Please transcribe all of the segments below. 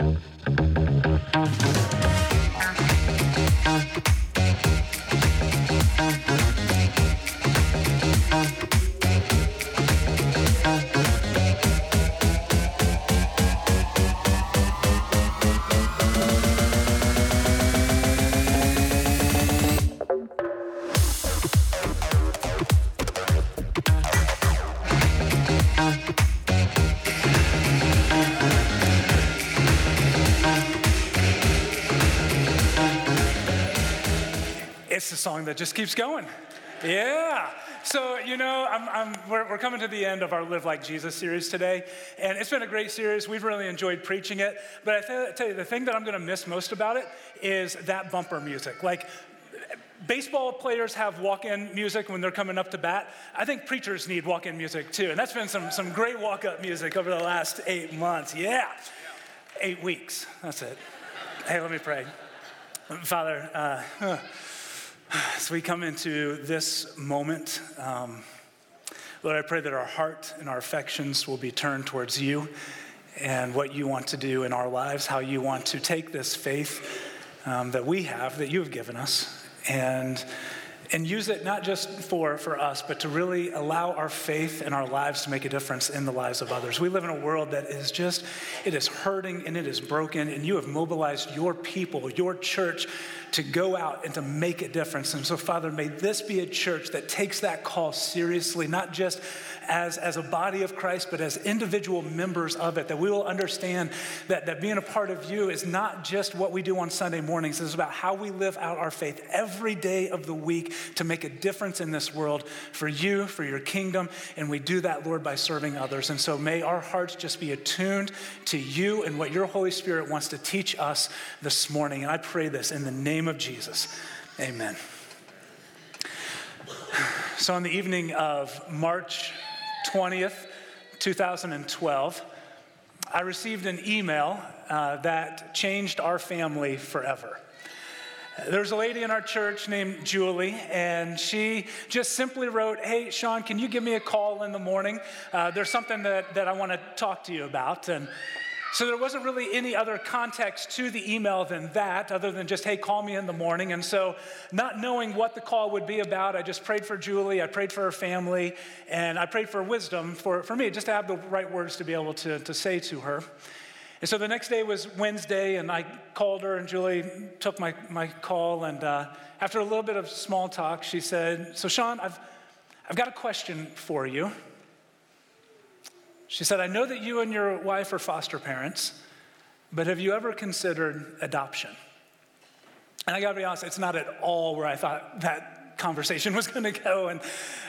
A song that just keeps going. Yeah. So, you know, I'm, I'm, we're, we're, coming to the end of our Live Like Jesus series today, and it's been a great series. We've really enjoyed preaching it. But I th- tell you, the thing that I'm going to miss most about it is that bumper music. Like, baseball players have walk in music when they're coming up to bat. I think preachers need walk in music too. And that's been some, some great walk up music over the last eight months. Yeah. Eight weeks. That's it. Hey, let me pray. Father, uh, as we come into this moment, um, Lord, I pray that our heart and our affections will be turned towards you and what you want to do in our lives, how you want to take this faith um, that we have, that you have given us, and and use it not just for, for us, but to really allow our faith and our lives to make a difference in the lives of others. We live in a world that is just, it is hurting and it is broken, and you have mobilized your people, your church, to go out and to make a difference. And so, Father, may this be a church that takes that call seriously, not just as, as a body of Christ, but as individual members of it, that we will understand that, that being a part of you is not just what we do on Sunday mornings, it's about how we live out our faith every day of the week to make a difference in this world for you, for your kingdom. And we do that, Lord, by serving others. And so may our hearts just be attuned to you and what your Holy Spirit wants to teach us this morning. And I pray this in the name of Jesus. Amen. So, on the evening of March 20th, 2012, I received an email uh, that changed our family forever. There's a lady in our church named Julie, and she just simply wrote, Hey, Sean, can you give me a call in the morning? Uh, there's something that, that I want to talk to you about. And so there wasn't really any other context to the email than that, other than just, hey, call me in the morning. And so, not knowing what the call would be about, I just prayed for Julie, I prayed for her family, and I prayed for wisdom for, for me, just to have the right words to be able to, to say to her. And so the next day was Wednesday, and I called her, and Julie took my, my call. And uh, after a little bit of small talk, she said, So, Sean, I've, I've got a question for you. She said, I know that you and your wife are foster parents, but have you ever considered adoption? And I gotta be honest, it's not at all where I thought that conversation was going to go. And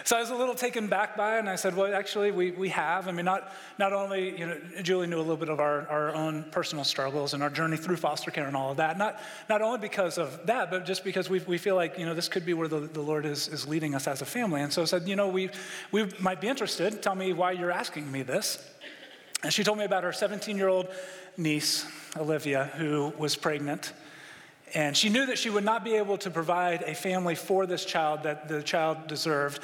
so I was a little taken back by it. And I said, well, actually, we, we have. I mean, not, not only, you know, Julie knew a little bit of our, our own personal struggles and our journey through foster care and all of that. Not, not only because of that, but just because we, we feel like, you know, this could be where the, the Lord is, is leading us as a family. And so I said, you know, we, we might be interested. Tell me why you're asking me this. And she told me about her 17 year old niece, Olivia, who was pregnant. And she knew that she would not be able to provide a family for this child that the child deserved.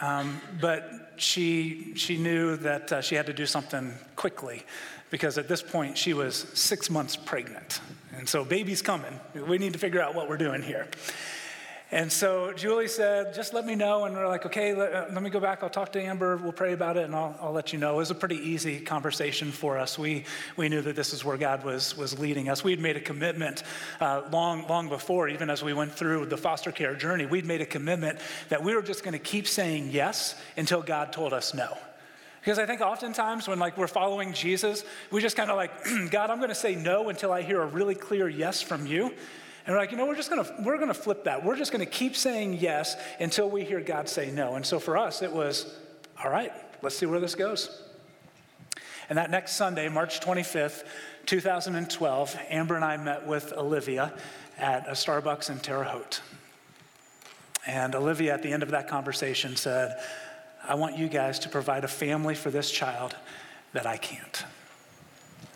Um, but she, she knew that uh, she had to do something quickly because at this point she was six months pregnant. And so, baby's coming. We need to figure out what we're doing here. And so Julie said, just let me know. And we're like, okay, let, uh, let, me go back. I'll talk to Amber. We'll pray about it and I'll, I'll, let you know. It was a pretty easy conversation for us. We, we knew that this is where God was, was leading us. We'd made a commitment uh, long, long before, even as we went through the foster care journey, we'd made a commitment that we were just going to keep saying yes until God told us no. Because I think oftentimes when like we're following Jesus, we just kind of like, God, I'm going to say no until I hear a really clear yes from you. And we're like, you know, we're just gonna we're gonna flip that. We're just gonna keep saying yes until we hear God say no. And so for us, it was, all right, let's see where this goes. And that next Sunday, March 25th, 2012, Amber and I met with Olivia at a Starbucks in Terre Haute. And Olivia, at the end of that conversation, said, I want you guys to provide a family for this child that I can't.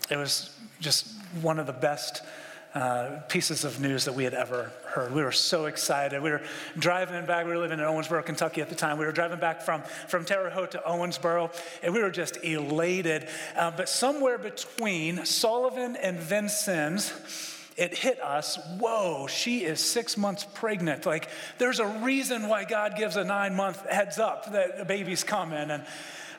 It was just one of the best uh, pieces of news that we had ever heard. We were so excited. We were driving back. We were living in Owensboro, Kentucky at the time. We were driving back from, from Terre Haute to Owensboro, and we were just elated. Uh, but somewhere between Sullivan and Vincennes, it hit us whoa, she is six months pregnant. Like, there's a reason why God gives a nine month heads up that a baby's coming. And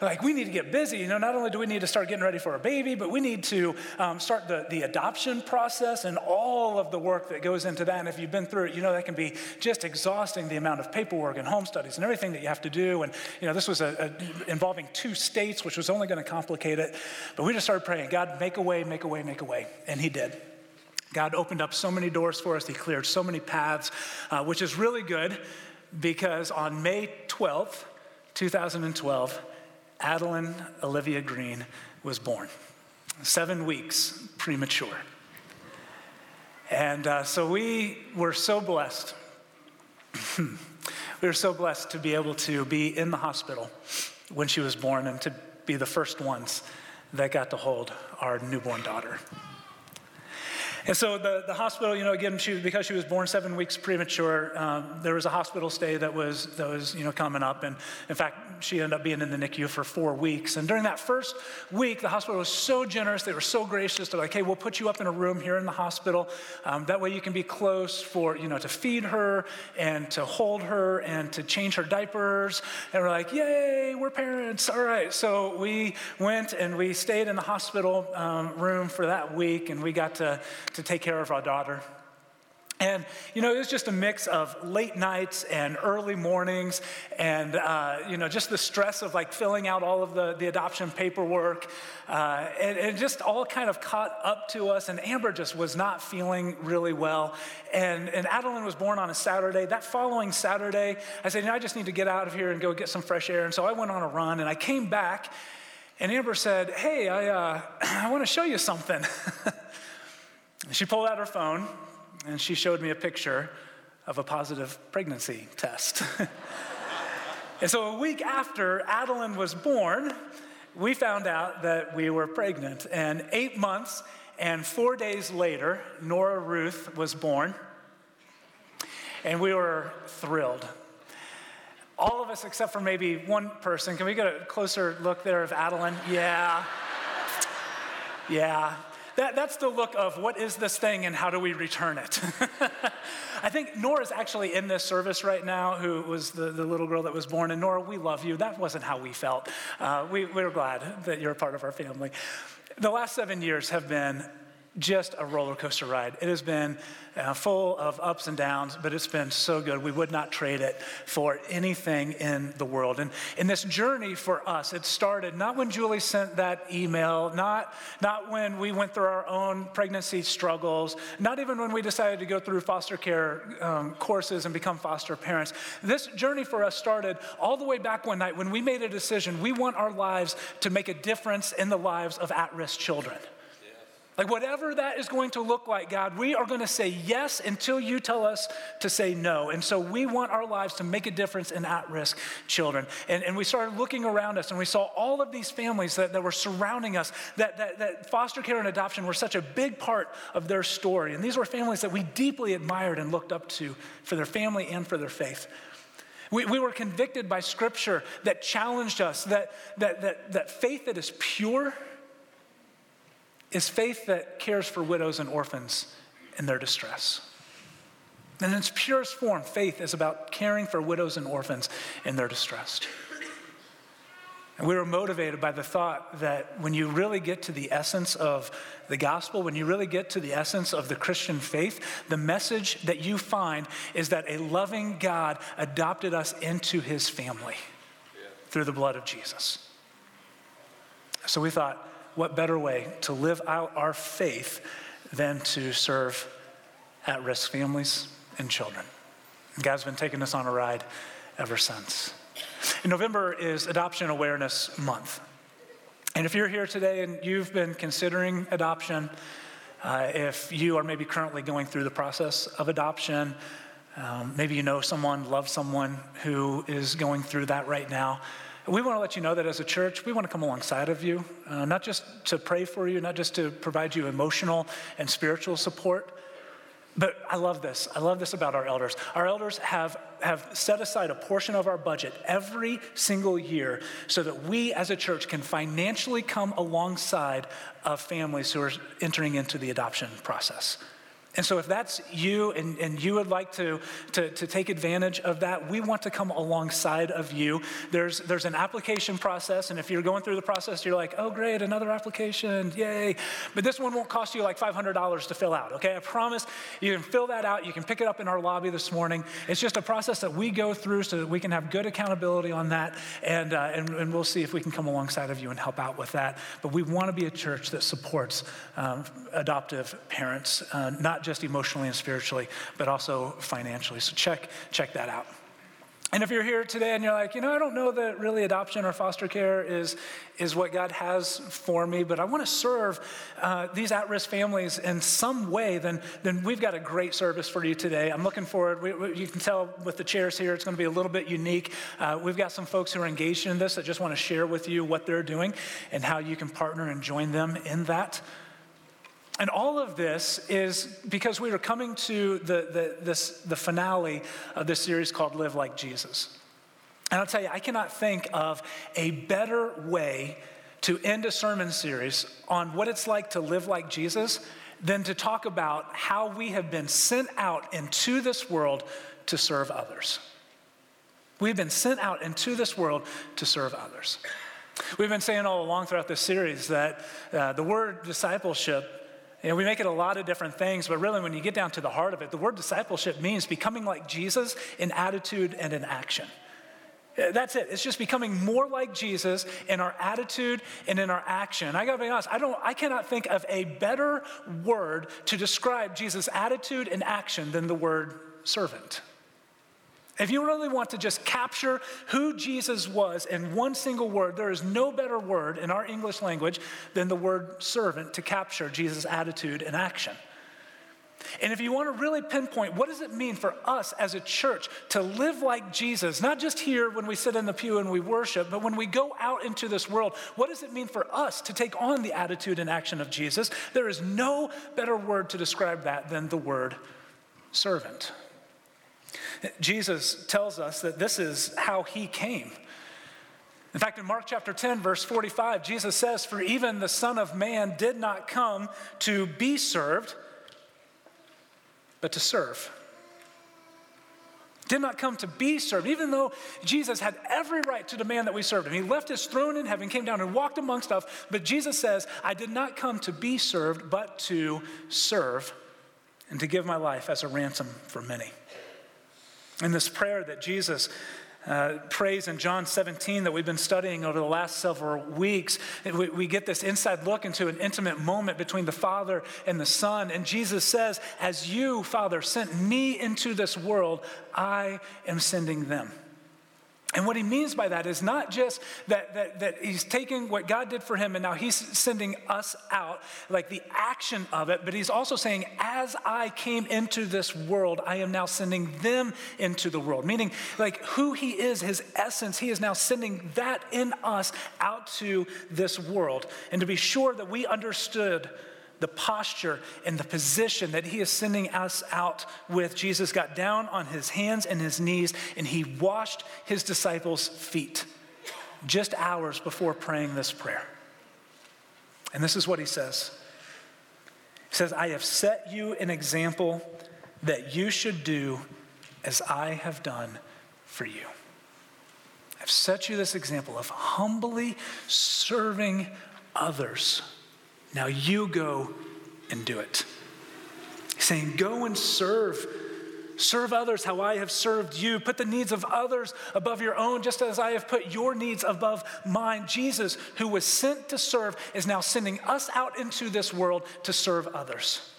like, we need to get busy. You know, not only do we need to start getting ready for a baby, but we need to um, start the, the adoption process and all of the work that goes into that. And if you've been through it, you know that can be just exhausting the amount of paperwork and home studies and everything that you have to do. And, you know, this was a, a, involving two states, which was only going to complicate it. But we just started praying, God, make a way, make a way, make a way. And He did. God opened up so many doors for us, He cleared so many paths, uh, which is really good because on May 12th, 2012, Adeline Olivia Green was born, seven weeks premature. And uh, so we were so blessed. we were so blessed to be able to be in the hospital when she was born and to be the first ones that got to hold our newborn daughter. And so the, the hospital, you know, again, she, because she was born seven weeks premature, um, there was a hospital stay that was, that was, you know, coming up. And in fact, she ended up being in the NICU for four weeks. And during that first week, the hospital was so generous. They were so gracious. They're like, hey, we'll put you up in a room here in the hospital. Um, that way you can be close for, you know, to feed her and to hold her and to change her diapers. And we're like, yay, we're parents. All right. So we went and we stayed in the hospital um, room for that week and we got to to take care of our daughter. And, you know, it was just a mix of late nights and early mornings and, uh, you know, just the stress of like filling out all of the, the adoption paperwork. Uh, and it just all kind of caught up to us. And Amber just was not feeling really well. And, and Adeline was born on a Saturday. That following Saturday, I said, you know, I just need to get out of here and go get some fresh air. And so I went on a run and I came back. And Amber said, Hey, I, uh, I want to show you something. She pulled out her phone and she showed me a picture of a positive pregnancy test. and so a week after Adeline was born, we found out that we were pregnant. And eight months and four days later, Nora Ruth was born. And we were thrilled. All of us, except for maybe one person, can we get a closer look there of Adeline? Yeah. Yeah. That, that's the look of what is this thing and how do we return it? I think Nora's actually in this service right now, who was the, the little girl that was born. And Nora, we love you. That wasn't how we felt. Uh, we, we're glad that you're a part of our family. The last seven years have been just a roller coaster ride. It has been uh, full of ups and downs, but it's been so good. We would not trade it for anything in the world. And in this journey for us, it started not when Julie sent that email, not, not when we went through our own pregnancy struggles, not even when we decided to go through foster care um, courses and become foster parents. This journey for us started all the way back one night when we made a decision. We want our lives to make a difference in the lives of at risk children. Like, whatever that is going to look like, God, we are going to say yes until you tell us to say no. And so we want our lives to make a difference in at risk children. And, and we started looking around us and we saw all of these families that, that were surrounding us, that, that, that foster care and adoption were such a big part of their story. And these were families that we deeply admired and looked up to for their family and for their faith. We, we were convicted by scripture that challenged us that, that, that, that faith that is pure is faith that cares for widows and orphans in their distress. And in its purest form, faith is about caring for widows and orphans in their distress. And we were motivated by the thought that when you really get to the essence of the gospel, when you really get to the essence of the Christian faith, the message that you find is that a loving God adopted us into his family yeah. through the blood of Jesus. So we thought, what better way to live out our faith than to serve at risk families and children? God's been taking us on a ride ever since. In November is Adoption Awareness Month. And if you're here today and you've been considering adoption, uh, if you are maybe currently going through the process of adoption, um, maybe you know someone, love someone who is going through that right now, We want to let you know that as a church, we want to come alongside of you, uh, not just to pray for you, not just to provide you emotional and spiritual support, but I love this. I love this about our elders. Our elders have, have set aside a portion of our budget every single year so that we as a church can financially come alongside of families who are entering into the adoption process. And so, if that's you and, and you would like to, to, to, take advantage of that, we want to come alongside of you. There's, there's an application process, and if you're going through the process, you're like, oh, great, another application, yay. But this one won't cost you like $500 to fill out, okay? I promise you can fill that out. You can pick it up in our lobby this morning. It's just a process that we go through so that we can have good accountability on that, and, uh, and, and, we'll see if we can come alongside of you and help out with that. But we want to be a church that supports um, adoptive parents, uh, not just emotionally and spiritually, but also financially. So check, check that out. And if you're here today and you're like, you know, I don't know that really adoption or foster care is, is what God has for me, but I want to serve uh, these at risk families in some way, then, then we've got a great service for you today. I'm looking forward. We, we, you can tell with the chairs here, it's going to be a little bit unique. Uh, we've got some folks who are engaged in this that just want to share with you what they're doing and how you can partner and join them in that. And all of this is because we are coming to the, the, this, the finale of this series called Live Like Jesus. And I'll tell you, I cannot think of a better way to end a sermon series on what it's like to live like Jesus than to talk about how we have been sent out into this world to serve others. We've been sent out into this world to serve others. We've been saying all along throughout this series that uh, the word discipleship you know, we make it a lot of different things, but really, when you get down to the heart of it, the word discipleship means becoming like Jesus in attitude and in action. Uh, that's it. It's just becoming more like Jesus in our attitude and in our action. I gotta be honest, I don't I cannot think of a better word to describe Jesus' attitude and action than the word servant. If you really want to just capture who Jesus was in one single word, there is no better word in our English language than the word servant to capture Jesus' attitude and action. And if you want to really pinpoint what does it mean for us as a church to live like Jesus, not just here when we sit in the pew and we worship, but when we go out into this world, what does it mean for us to take on the attitude and action of Jesus? There is no better word to describe that than the word servant. Jesus tells us that this is how he came. In fact, in Mark chapter 10, verse 45, Jesus says, For even the Son of Man did not come to be served, but to serve. Did not come to be served, even though Jesus had every right to demand that we serve him. He left his throne in heaven, came down and walked amongst us, but Jesus says, I did not come to be served, but to serve and to give my life as a ransom for many. In this prayer that Jesus uh, prays in John 17 that we've been studying over the last several weeks, we, we get this inside look into an intimate moment between the Father and the Son. And Jesus says, As you, Father, sent me into this world, I am sending them. And what he means by that is not just that, that, that he's taking what God did for him and now he's sending us out, like the action of it, but he's also saying, as I came into this world, I am now sending them into the world. Meaning, like who he is, his essence, he is now sending that in us out to this world. And to be sure that we understood the posture and the position that he is sending us out with. Jesus got down on his hands and his knees and he washed his disciples' feet just hours before praying this prayer. And this is what he says He says, I have set you an example that you should do as I have done for you. I've set you this example of humbly serving others now you go and do it. He's saying, Go and serve. Serve others how I have served you. Put the needs of others above your own, just as I have put your needs above mine. Jesus, who was sent to serve, is now sending us out into this world to serve others.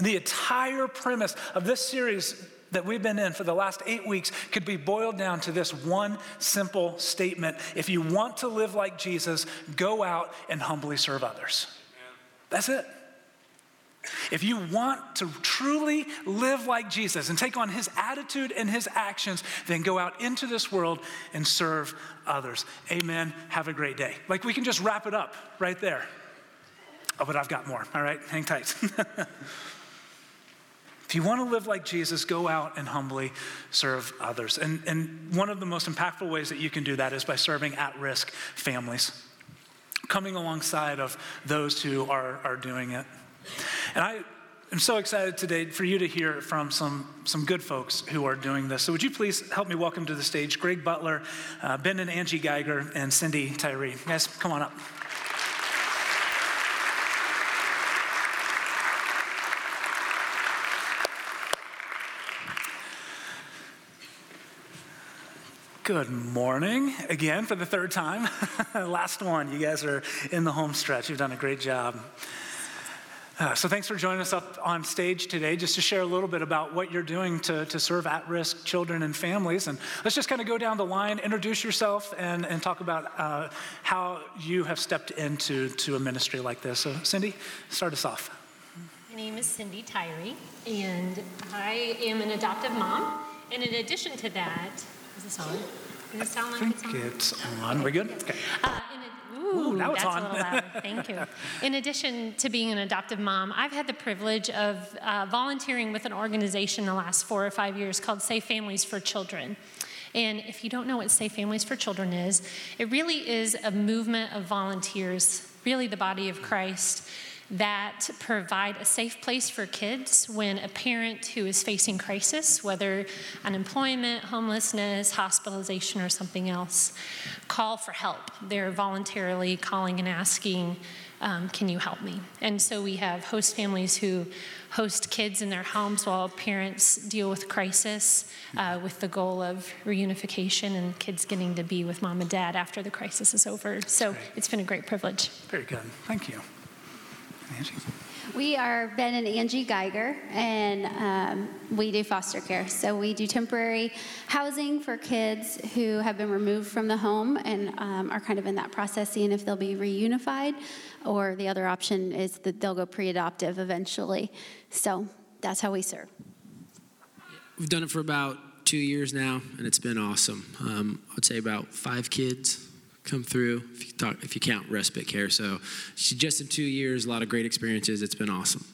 The entire premise of this series that we've been in for the last eight weeks could be boiled down to this one simple statement. If you want to live like Jesus, go out and humbly serve others. That's it. If you want to truly live like Jesus and take on his attitude and his actions, then go out into this world and serve others. Amen. Have a great day. Like we can just wrap it up right there. Oh, but I've got more. All right, hang tight. If you want to live like Jesus, go out and humbly serve others. And, and one of the most impactful ways that you can do that is by serving at risk families, coming alongside of those who are, are doing it. And I am so excited today for you to hear from some, some good folks who are doing this. So, would you please help me welcome to the stage Greg Butler, uh, Ben and Angie Geiger, and Cindy Tyree? Guys, come on up. Good morning again for the third time. Last one. You guys are in the home stretch. You've done a great job. Uh, so, thanks for joining us up on stage today just to share a little bit about what you're doing to, to serve at risk children and families. And let's just kind of go down the line, introduce yourself, and, and talk about uh, how you have stepped into to a ministry like this. So, Cindy, start us off. My name is Cindy Tyree, and I am an adoptive mom. And in addition to that, is this on? Does it sound like it's on? It's on. We good? Okay. Uh, ooh, Ooh, now it's on. Thank you. In addition to being an adoptive mom, I've had the privilege of uh, volunteering with an organization the last four or five years called Safe Families for Children. And if you don't know what Safe Families for Children is, it really is a movement of volunteers, really the body of Christ, that provide a safe place for kids when a parent who is facing crisis, whether unemployment, homelessness, hospitalization, or something else, call for help. They're voluntarily calling and asking, um, Can you help me? And so we have host families who host kids in their homes while parents deal with crisis uh, with the goal of reunification and kids getting to be with mom and dad after the crisis is over. So it's been a great privilege. Very good. Thank you. Angie. We are Ben and Angie Geiger, and um, we do foster care. So we do temporary housing for kids who have been removed from the home and um, are kind of in that process, seeing if they'll be reunified, or the other option is that they'll go pre-adoptive eventually. So that's how we serve. We've done it for about two years now, and it's been awesome. Um, I'd say about five kids come through if you, talk, if you count respite care. So just in two years, a lot of great experiences. It's been awesome.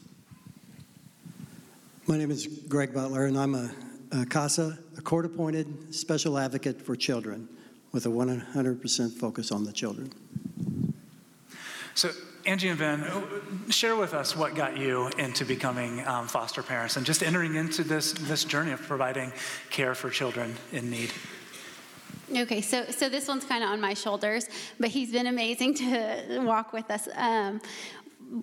My name is Greg Butler, and I'm a, a CASA, a court appointed special advocate for children with a 100% focus on the children. So, Angie and Ben, share with us what got you into becoming um, foster parents and just entering into this, this journey of providing care for children in need. Okay, so so this one's kind of on my shoulders, but he's been amazing to walk with us. Um,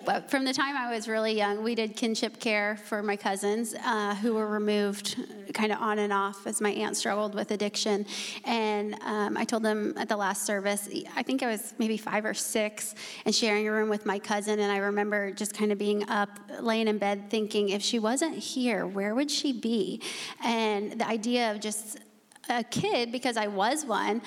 but from the time I was really young, we did kinship care for my cousins uh, who were removed kind of on and off as my aunt struggled with addiction. And um, I told them at the last service, I think I was maybe five or six, and sharing a room with my cousin. And I remember just kind of being up, laying in bed, thinking, if she wasn't here, where would she be? And the idea of just a kid, because I was one,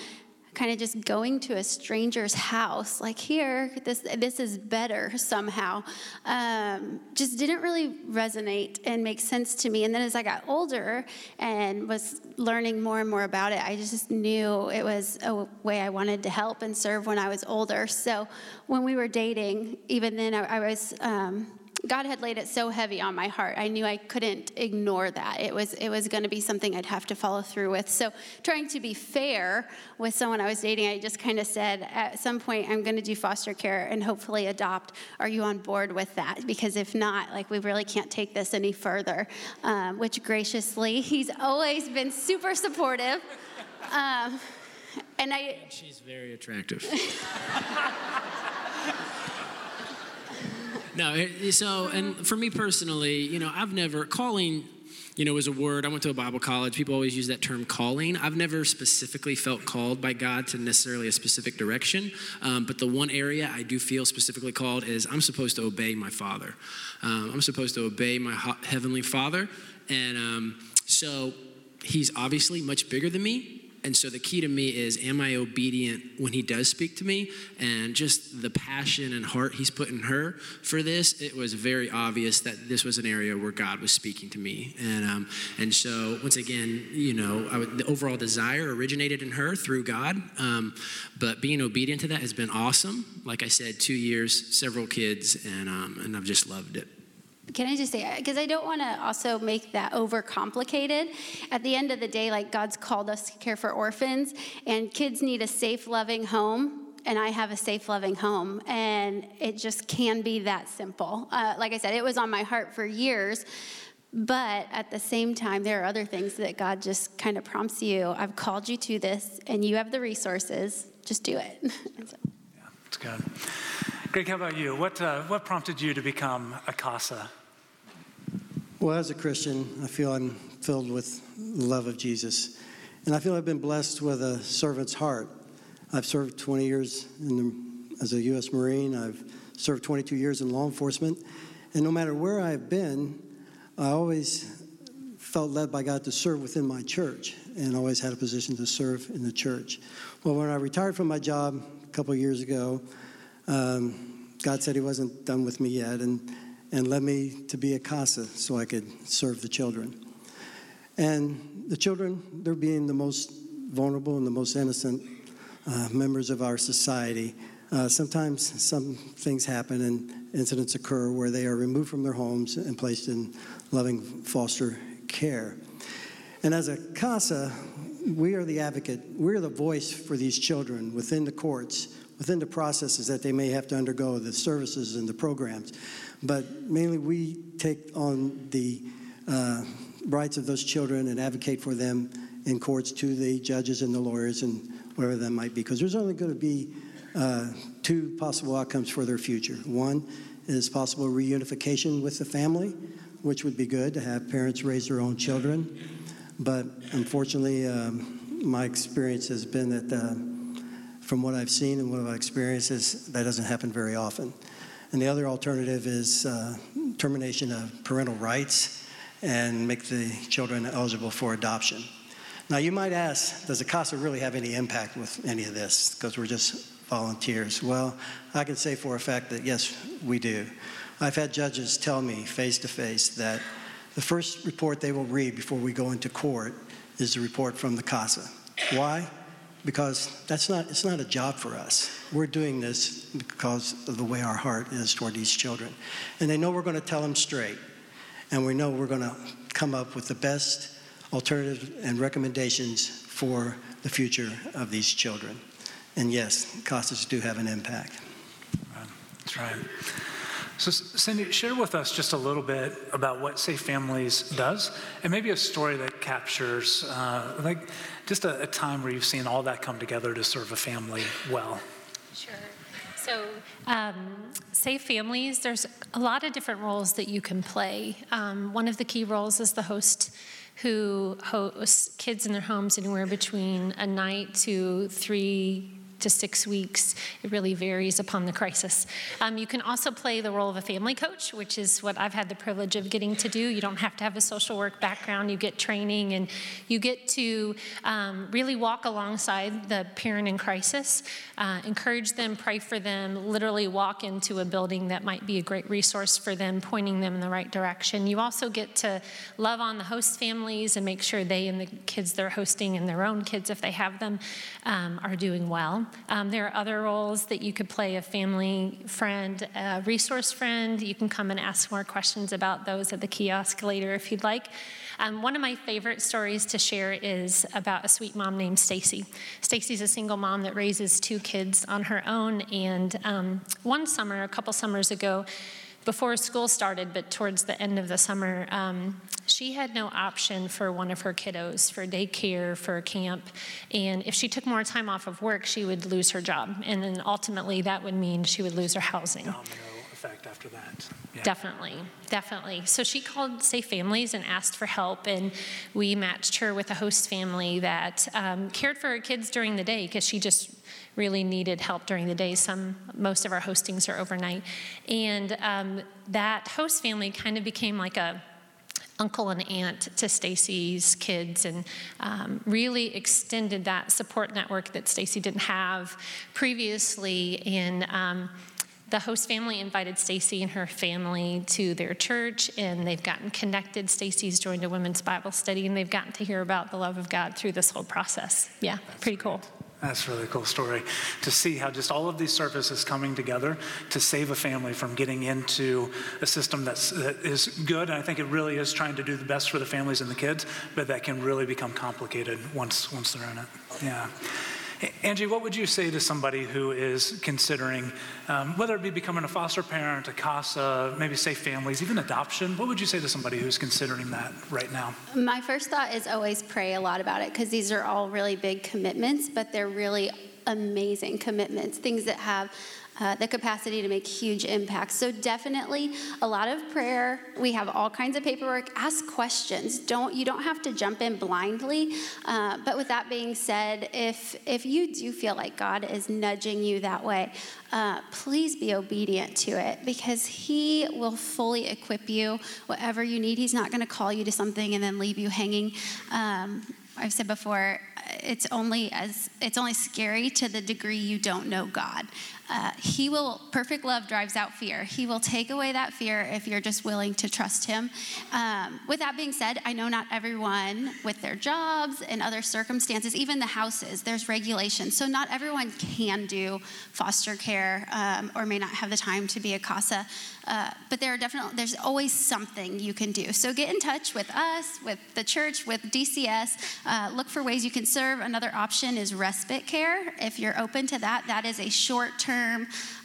kind of just going to a stranger's house, like here, this this is better somehow, um, just didn't really resonate and make sense to me. And then as I got older and was learning more and more about it, I just knew it was a way I wanted to help and serve when I was older. So when we were dating, even then, I, I was. Um, God had laid it so heavy on my heart. I knew I couldn't ignore that. It was it was going to be something I'd have to follow through with. So, trying to be fair with someone I was dating, I just kind of said, at some point, I'm going to do foster care and hopefully adopt. Are you on board with that? Because if not, like we really can't take this any further. Um, which graciously, he's always been super supportive. Um, and I. She's very attractive. no, so, and for me personally, you know, I've never, calling, you know, is a word. I went to a Bible college. People always use that term calling. I've never specifically felt called by God to necessarily a specific direction. Um, but the one area I do feel specifically called is I'm supposed to obey my Father. Um, I'm supposed to obey my Heavenly Father. And um, so he's obviously much bigger than me. And so the key to me is am I obedient when he does speak to me? And just the passion and heart he's put in her for this, it was very obvious that this was an area where God was speaking to me. And, um, and so, once again, you know, would, the overall desire originated in her through God. Um, but being obedient to that has been awesome. Like I said, two years, several kids, and, um, and I've just loved it. Can I just say, because I don't want to also make that overcomplicated. At the end of the day, like God's called us to care for orphans, and kids need a safe, loving home. And I have a safe, loving home. And it just can be that simple. Uh, like I said, it was on my heart for years. But at the same time, there are other things that God just kind of prompts you. I've called you to this, and you have the resources. Just do it. so. Yeah, that's good. Greg, how about you? What, uh, what prompted you to become a CASA? Well, as a Christian, I feel I'm filled with the love of Jesus. And I feel I've been blessed with a servant's heart. I've served 20 years the, as a U.S. Marine, I've served 22 years in law enforcement. And no matter where I've been, I always felt led by God to serve within my church and always had a position to serve in the church. Well, when I retired from my job a couple years ago, um, God said He wasn't done with me yet and, and led me to be a CASA so I could serve the children. And the children, they're being the most vulnerable and the most innocent uh, members of our society. Uh, sometimes some things happen and incidents occur where they are removed from their homes and placed in loving foster care. And as a CASA, we are the advocate, we're the voice for these children within the courts within the processes that they may have to undergo, the services and the programs. But mainly we take on the uh, rights of those children and advocate for them in courts to the judges and the lawyers and whatever that might be. Because there's only going to be uh, two possible outcomes for their future. One is possible reunification with the family, which would be good to have parents raise their own children. But unfortunately, um, my experience has been that. Uh, from what I've seen and what I've experienced, is that doesn't happen very often. And the other alternative is uh, termination of parental rights and make the children eligible for adoption. Now, you might ask, does the CASA really have any impact with any of this? Because we're just volunteers. Well, I can say for a fact that yes, we do. I've had judges tell me face to face that the first report they will read before we go into court is the report from the CASA. Why? Because that's not it's not a job for us. We're doing this because of the way our heart is toward these children. And they know we're going to tell them straight. And we know we're going to come up with the best alternatives and recommendations for the future of these children. And yes, CASAs do have an impact. That's right. So, Cindy, share with us just a little bit about what Safe Families does, and maybe a story that captures, uh, like, just a, a, time where you've seen all that come together to serve a family well. Sure. So, um, Safe Families, there's a lot of different roles that you can play. Um, one of the key roles is the host who hosts kids in their homes anywhere between a night to three to six weeks. It really varies upon the crisis. Um, you can also play the role of a family coach, which is what I've had the privilege of getting to do. You don't have to have a social work background, you get training, and you get to um, really walk alongside the parent in crisis, uh, encourage them, pray for them, literally walk into a building that might be a great resource for them, pointing them in the right direction. You also get to love on the host families and make sure they and the kids they're hosting and their own kids, if they have them, um, are doing well. Um, there are other roles that you could play a family friend, a resource friend. You can come and ask more questions about those at the kiosk later if you'd like. Um, one of my favorite stories to share is about a sweet mom named Stacy. Stacy's a single mom that raises two kids on her own, and um, one summer, a couple summers ago, before school started, but towards the end of the summer, um, she had no option for one of her kiddos for daycare, for camp. And if she took more time off of work, she would lose her job. And then ultimately, that would mean she would lose her housing. Domino effect after that. Yeah. Definitely, definitely. So she called Safe Families and asked for help, and we matched her with a host family that um, cared for her kids during the day because she just really needed help during the day. Some, most of our hostings are overnight. And um, that host family kind of became like a uncle and aunt to Stacy's kids and um, really extended that support network that Stacy didn't have previously. And um, the host family invited Stacy and her family to their church, and they've gotten connected. Stacy's joined a women's Bible study, and they've gotten to hear about the love of God through this whole process. Yeah, pretty cool. That's a really cool story to see how just all of these services coming together to save a family from getting into a system that's, that is good. And I think it really is trying to do the best for the families and the kids, but that can really become complicated once, once they're in it. Yeah. Angie, what would you say to somebody who is considering, um, whether it be becoming a foster parent, a CASA, maybe safe families, even adoption? What would you say to somebody who's considering that right now? My first thought is always pray a lot about it because these are all really big commitments, but they're really amazing commitments, things that have uh, the capacity to make huge impacts. So definitely a lot of prayer. We have all kinds of paperwork. Ask questions. Don't you don't have to jump in blindly. Uh, but with that being said, if if you do feel like God is nudging you that way, uh, please be obedient to it because He will fully equip you whatever you need. He's not going to call you to something and then leave you hanging. Um, I've said before, it's only as it's only scary to the degree you don't know God. Uh, he will, perfect love drives out fear. He will take away that fear if you're just willing to trust Him. Um, with that being said, I know not everyone with their jobs and other circumstances, even the houses, there's regulations. So not everyone can do foster care um, or may not have the time to be a CASA. Uh, but there are definitely, there's always something you can do. So get in touch with us, with the church, with DCS. Uh, look for ways you can serve. Another option is respite care. If you're open to that, that is a short term.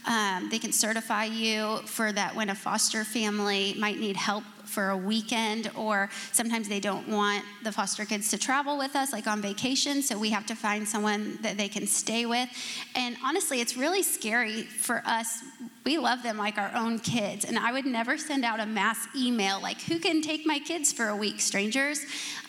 Um, they can certify you for that when a foster family might need help for a weekend, or sometimes they don't want the foster kids to travel with us, like on vacation, so we have to find someone that they can stay with. And honestly, it's really scary for us. We love them like our own kids, and I would never send out a mass email like, Who can take my kids for a week, strangers?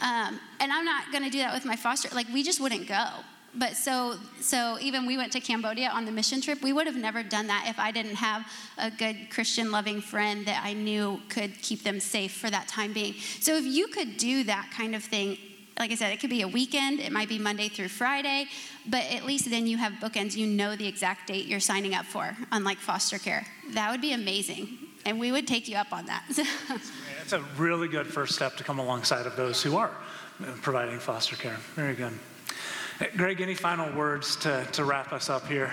Um, and I'm not gonna do that with my foster, like, we just wouldn't go but so so even we went to cambodia on the mission trip. We would have never done that if i didn't have a good christian loving friend that i knew could keep them safe for that time being. So if you could do that kind of thing like i said it could be a weekend it might be monday through friday but at least then you have bookends. You know the exact date you're signing up for unlike foster care. That would be amazing and we would take you up on that. It's a really good first step to come alongside of those who are providing foster care. Very good Greg, any final words to, to wrap us up here?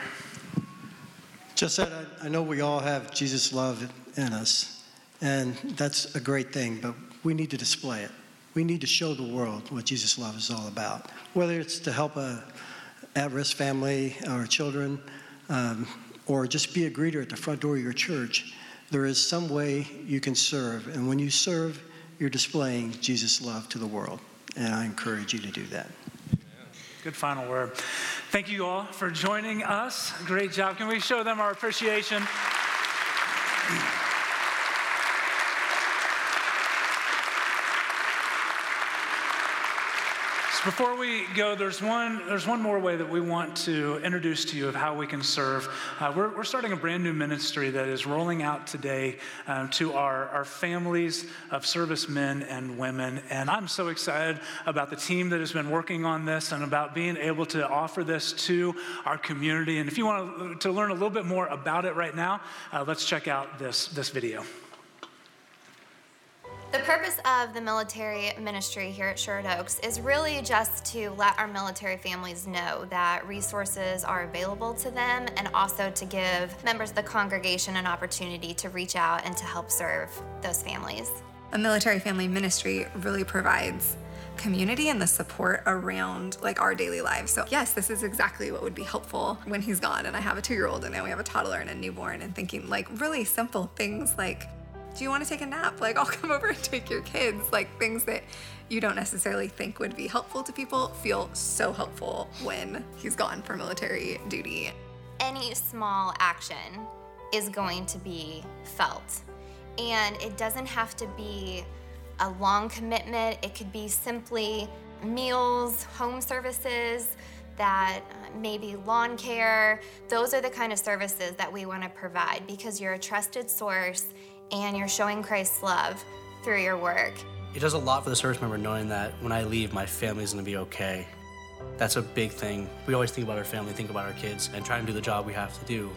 Just that I, I know we all have Jesus' love in us, and that's a great thing, but we need to display it. We need to show the world what Jesus' love is all about, whether it's to help a at-risk family or children, um, or just be a greeter at the front door of your church. There is some way you can serve, and when you serve, you're displaying Jesus' love to the world, and I encourage you to do that. Good final word. Thank you all for joining us. Great job. Can we show them our appreciation? Before we go, there's one, there's one more way that we want to introduce to you of how we can serve. Uh, we're, we're starting a brand new ministry that is rolling out today um, to our, our families of servicemen and women. And I'm so excited about the team that has been working on this and about being able to offer this to our community. And if you want to learn a little bit more about it right now, uh, let's check out this, this video. The purpose of the military ministry here at Sherwood Oaks is really just to let our military families know that resources are available to them and also to give members of the congregation an opportunity to reach out and to help serve those families. A military family ministry really provides community and the support around like our daily lives. So yes, this is exactly what would be helpful when he's gone and I have a 2-year-old and now we have a toddler and a newborn and thinking like really simple things like do you want to take a nap? Like, I'll come over and take your kids. Like, things that you don't necessarily think would be helpful to people feel so helpful when he's gone for military duty. Any small action is going to be felt. And it doesn't have to be a long commitment, it could be simply meals, home services that uh, maybe lawn care. Those are the kind of services that we want to provide because you're a trusted source and you're showing Christ's love through your work. It does a lot for the service member knowing that when I leave, my family's gonna be okay. That's a big thing. We always think about our family, think about our kids, and try and do the job we have to do.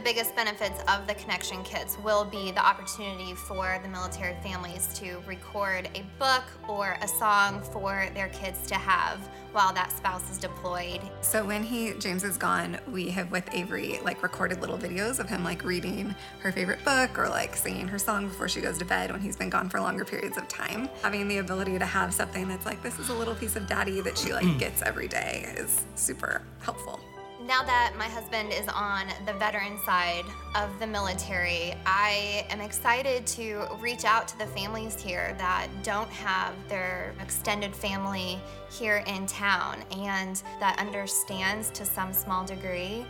The biggest benefits of the Connection Kits will be the opportunity for the military families to record a book or a song for their kids to have while that spouse is deployed. So when he James is gone, we have with Avery like recorded little videos of him like reading her favorite book or like singing her song before she goes to bed when he's been gone for longer periods of time. Having the ability to have something that's like this is a little piece of daddy that she like gets every day is super helpful. Now that my husband is on the veteran side of the military, I am excited to reach out to the families here that don't have their extended family here in town and that understands to some small degree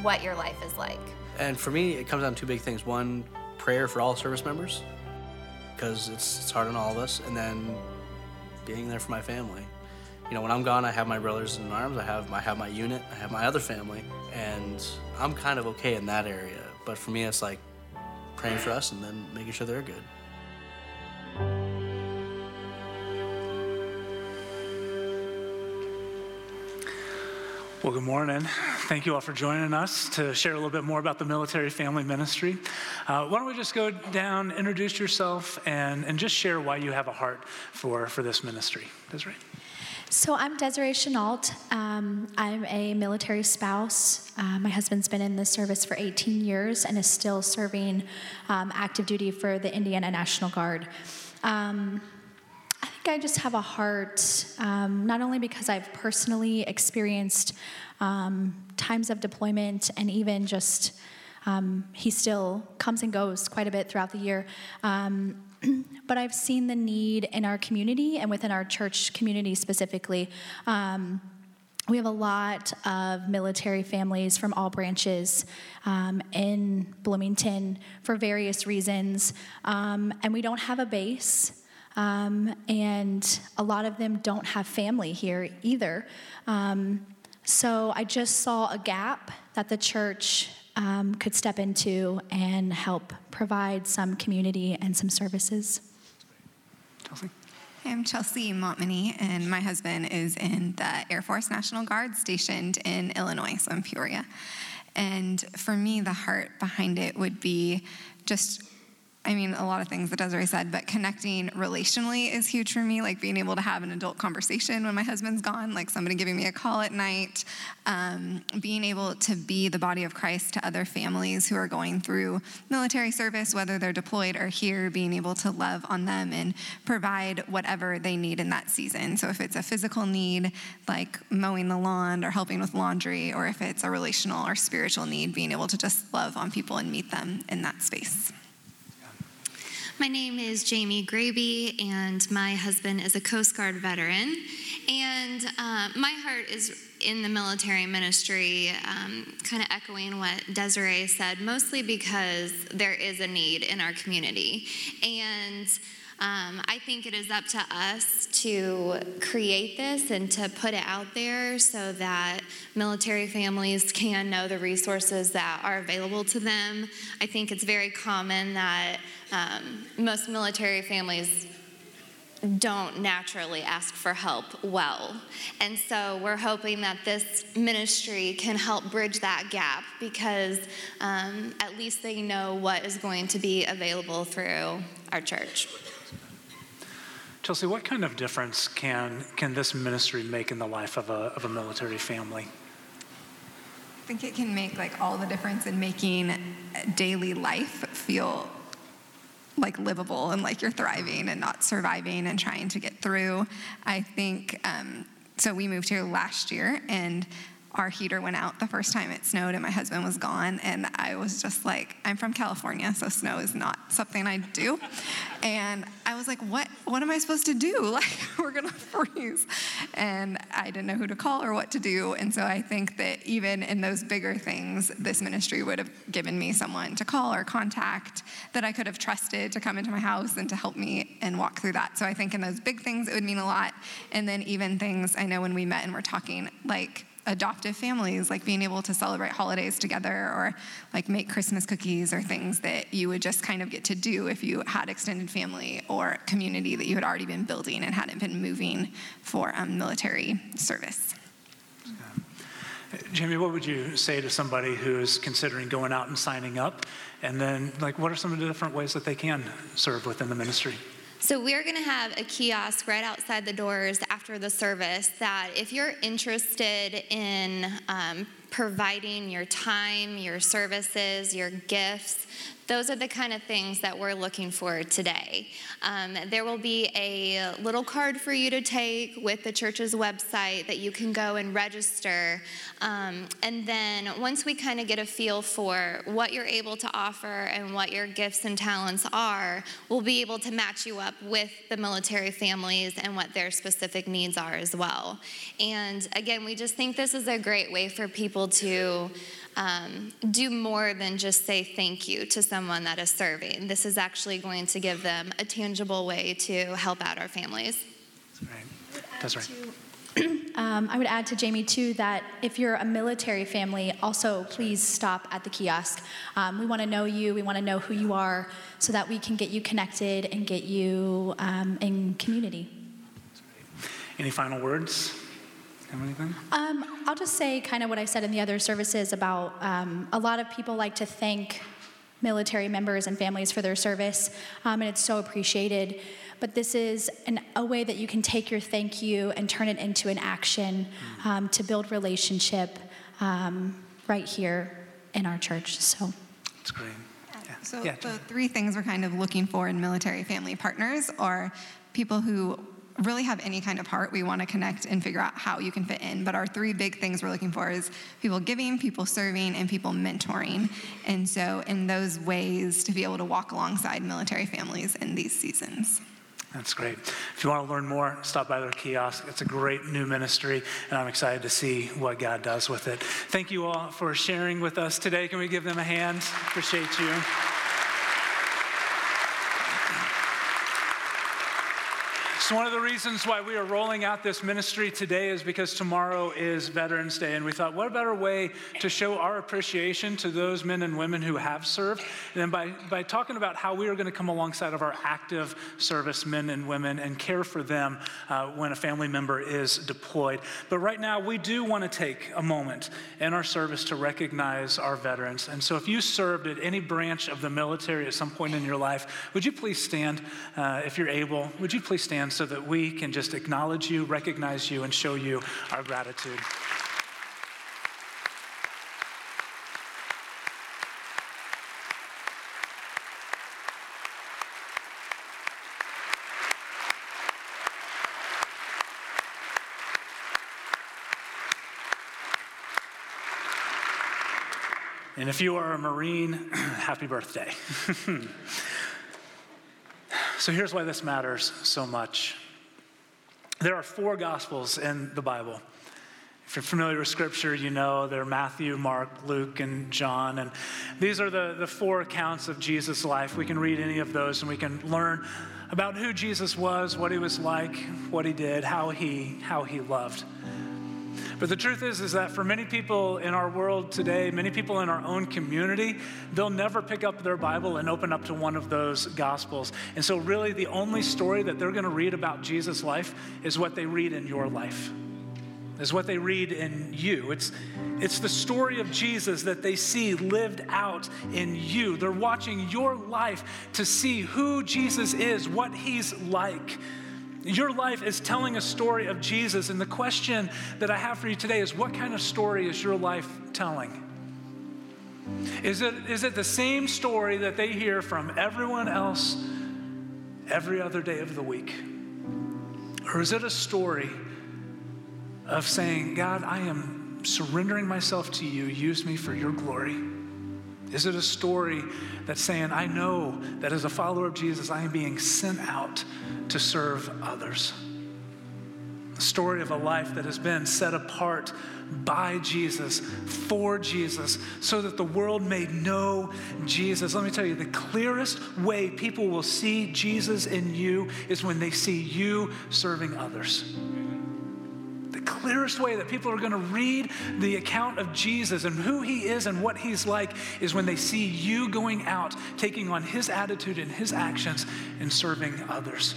what your life is like. And for me, it comes down to two big things. One, prayer for all service members, because it's, it's hard on all of us, and then being there for my family. You know, when I'm gone, I have my brothers in arms, I have, I have my unit, I have my other family, and I'm kind of okay in that area. But for me, it's like praying for us and then making sure they're good. Well, good morning. Thank you all for joining us to share a little bit more about the military family ministry. Uh, why don't we just go down, introduce yourself, and, and just share why you have a heart for, for this ministry? Desiree. So I'm Desiree Chenault. Um, I'm a military spouse. Uh, my husband's been in the service for 18 years and is still serving um, active duty for the Indiana National Guard. Um, I think I just have a heart, um, not only because I've personally experienced um, times of deployment and even just um, he still comes and goes quite a bit throughout the year. But I've seen the need in our community and within our church community specifically. Um, we have a lot of military families from all branches um, in Bloomington for various reasons, um, and we don't have a base. Um, and a lot of them don't have family here either. Um, so I just saw a gap that the church um, could step into and help provide some community and some services. Chelsea. I'm Chelsea Montmany, and my husband is in the Air Force National Guard stationed in Illinois, so in Peoria. And for me, the heart behind it would be just I mean, a lot of things that Desiree said, but connecting relationally is huge for me. Like being able to have an adult conversation when my husband's gone, like somebody giving me a call at night, um, being able to be the body of Christ to other families who are going through military service, whether they're deployed or here, being able to love on them and provide whatever they need in that season. So if it's a physical need, like mowing the lawn or helping with laundry, or if it's a relational or spiritual need, being able to just love on people and meet them in that space. My name is Jamie Graby, and my husband is a Coast Guard veteran. And uh, my heart is in the military ministry, um, kind of echoing what Desiree said, mostly because there is a need in our community. And um, I think it is up to us to create this and to put it out there so that military families can know the resources that are available to them. I think it's very common that um, most military families don't naturally ask for help well. And so we're hoping that this ministry can help bridge that gap because um, at least they know what is going to be available through our church. Chelsea, what kind of difference can, can this ministry make in the life of a, of a military family? I think it can make like all the difference in making daily life feel like livable and like you're thriving and not surviving and trying to get through. I think um, so. We moved here last year and our heater went out the first time it snowed and my husband was gone and i was just like i'm from california so snow is not something i do. And i was like what what am i supposed to do? Like we're gonna freeze. And i didn't know who to call or what to do and so i think that even in those bigger things this ministry would have given me someone to call or contact that i could have trusted to come into my house and to help me and walk through that. So i think in those big things it would mean a lot. And then even things i know when we met and we're talking like adoptive families, like being able to celebrate holidays together or like make Christmas cookies or things that you would just kind of get to do if you had extended family or community that you had already been building and hadn't been moving for um, military service. Jamie, what would you say to somebody who's considering going out and signing up? And then, like, what are some of the different ways that they can serve within the ministry? So, we're going to have a kiosk right outside the doors after the service that if you're interested in um, providing your time, your services, your gifts, those are the kind of things that we're looking for today. Um, there will be a little card for you to take with the church's website that you can go and register. Um, and then once we kind of get a feel for what you're able to offer and what your gifts and talents are, we'll be able to match you up with the military families and what their specific needs are as well. And again, we just think this is a great way for people to um, do more than just say thank you to someone that is serving. This is actually going to give them a tangible way to help out our families. That's right. That's right. Um, I would add to Jamie too that if you're a military family, also please stop at the kiosk. Um, we want to know you. We want to know who you are, so that we can get you connected and get you um, in community. Any final words? Have anything? Um, I'll just say kind of what I said in the other services about um, a lot of people like to thank military members and families for their service, um, and it's so appreciated. But this is an, a way that you can take your thank you and turn it into an action um, to build relationship um, right here in our church. So That's great. Yeah. So yeah, the three things we're kind of looking for in military family partners are people who really have any kind of heart, we want to connect and figure out how you can fit in. But our three big things we're looking for is people giving, people serving, and people mentoring. And so, in those ways, to be able to walk alongside military families in these seasons. That's great. If you want to learn more, stop by their kiosk. It's a great new ministry, and I'm excited to see what God does with it. Thank you all for sharing with us today. Can we give them a hand? Appreciate you. So, one of the reasons why we are rolling out this ministry today is because tomorrow is Veterans Day. And we thought, what a better way to show our appreciation to those men and women who have served than by, by talking about how we are going to come alongside of our active service men and women and care for them uh, when a family member is deployed. But right now, we do want to take a moment in our service to recognize our veterans. And so, if you served at any branch of the military at some point in your life, would you please stand uh, if you're able? Would you please stand? So that we can just acknowledge you, recognize you, and show you our gratitude. And if you are a Marine, happy birthday. So here's why this matters so much. There are four gospels in the Bible. If you're familiar with scripture, you know they're Matthew, Mark, Luke, and John. And these are the, the four accounts of Jesus' life. We can read any of those and we can learn about who Jesus was, what he was like, what he did, how he, how he loved. But the truth is, is that for many people in our world today, many people in our own community, they'll never pick up their Bible and open up to one of those gospels. And so, really, the only story that they're going to read about Jesus' life is what they read in your life is what they read in you. It's, it's the story of Jesus that they see lived out in you. They're watching your life to see who Jesus is, what he's like. Your life is telling a story of Jesus. And the question that I have for you today is what kind of story is your life telling? Is it, is it the same story that they hear from everyone else every other day of the week? Or is it a story of saying, God, I am surrendering myself to you, use me for your glory? Is it a story that's saying, I know that as a follower of Jesus, I am being sent out to serve others? A story of a life that has been set apart by Jesus, for Jesus, so that the world may know Jesus. Let me tell you, the clearest way people will see Jesus in you is when they see you serving others. Clearest way that people are going to read the account of Jesus and who he is and what he's like is when they see you going out, taking on his attitude and his actions, and serving others.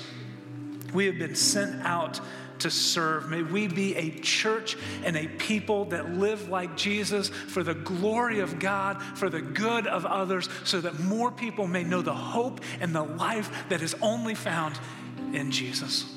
We have been sent out to serve. May we be a church and a people that live like Jesus for the glory of God, for the good of others, so that more people may know the hope and the life that is only found in Jesus.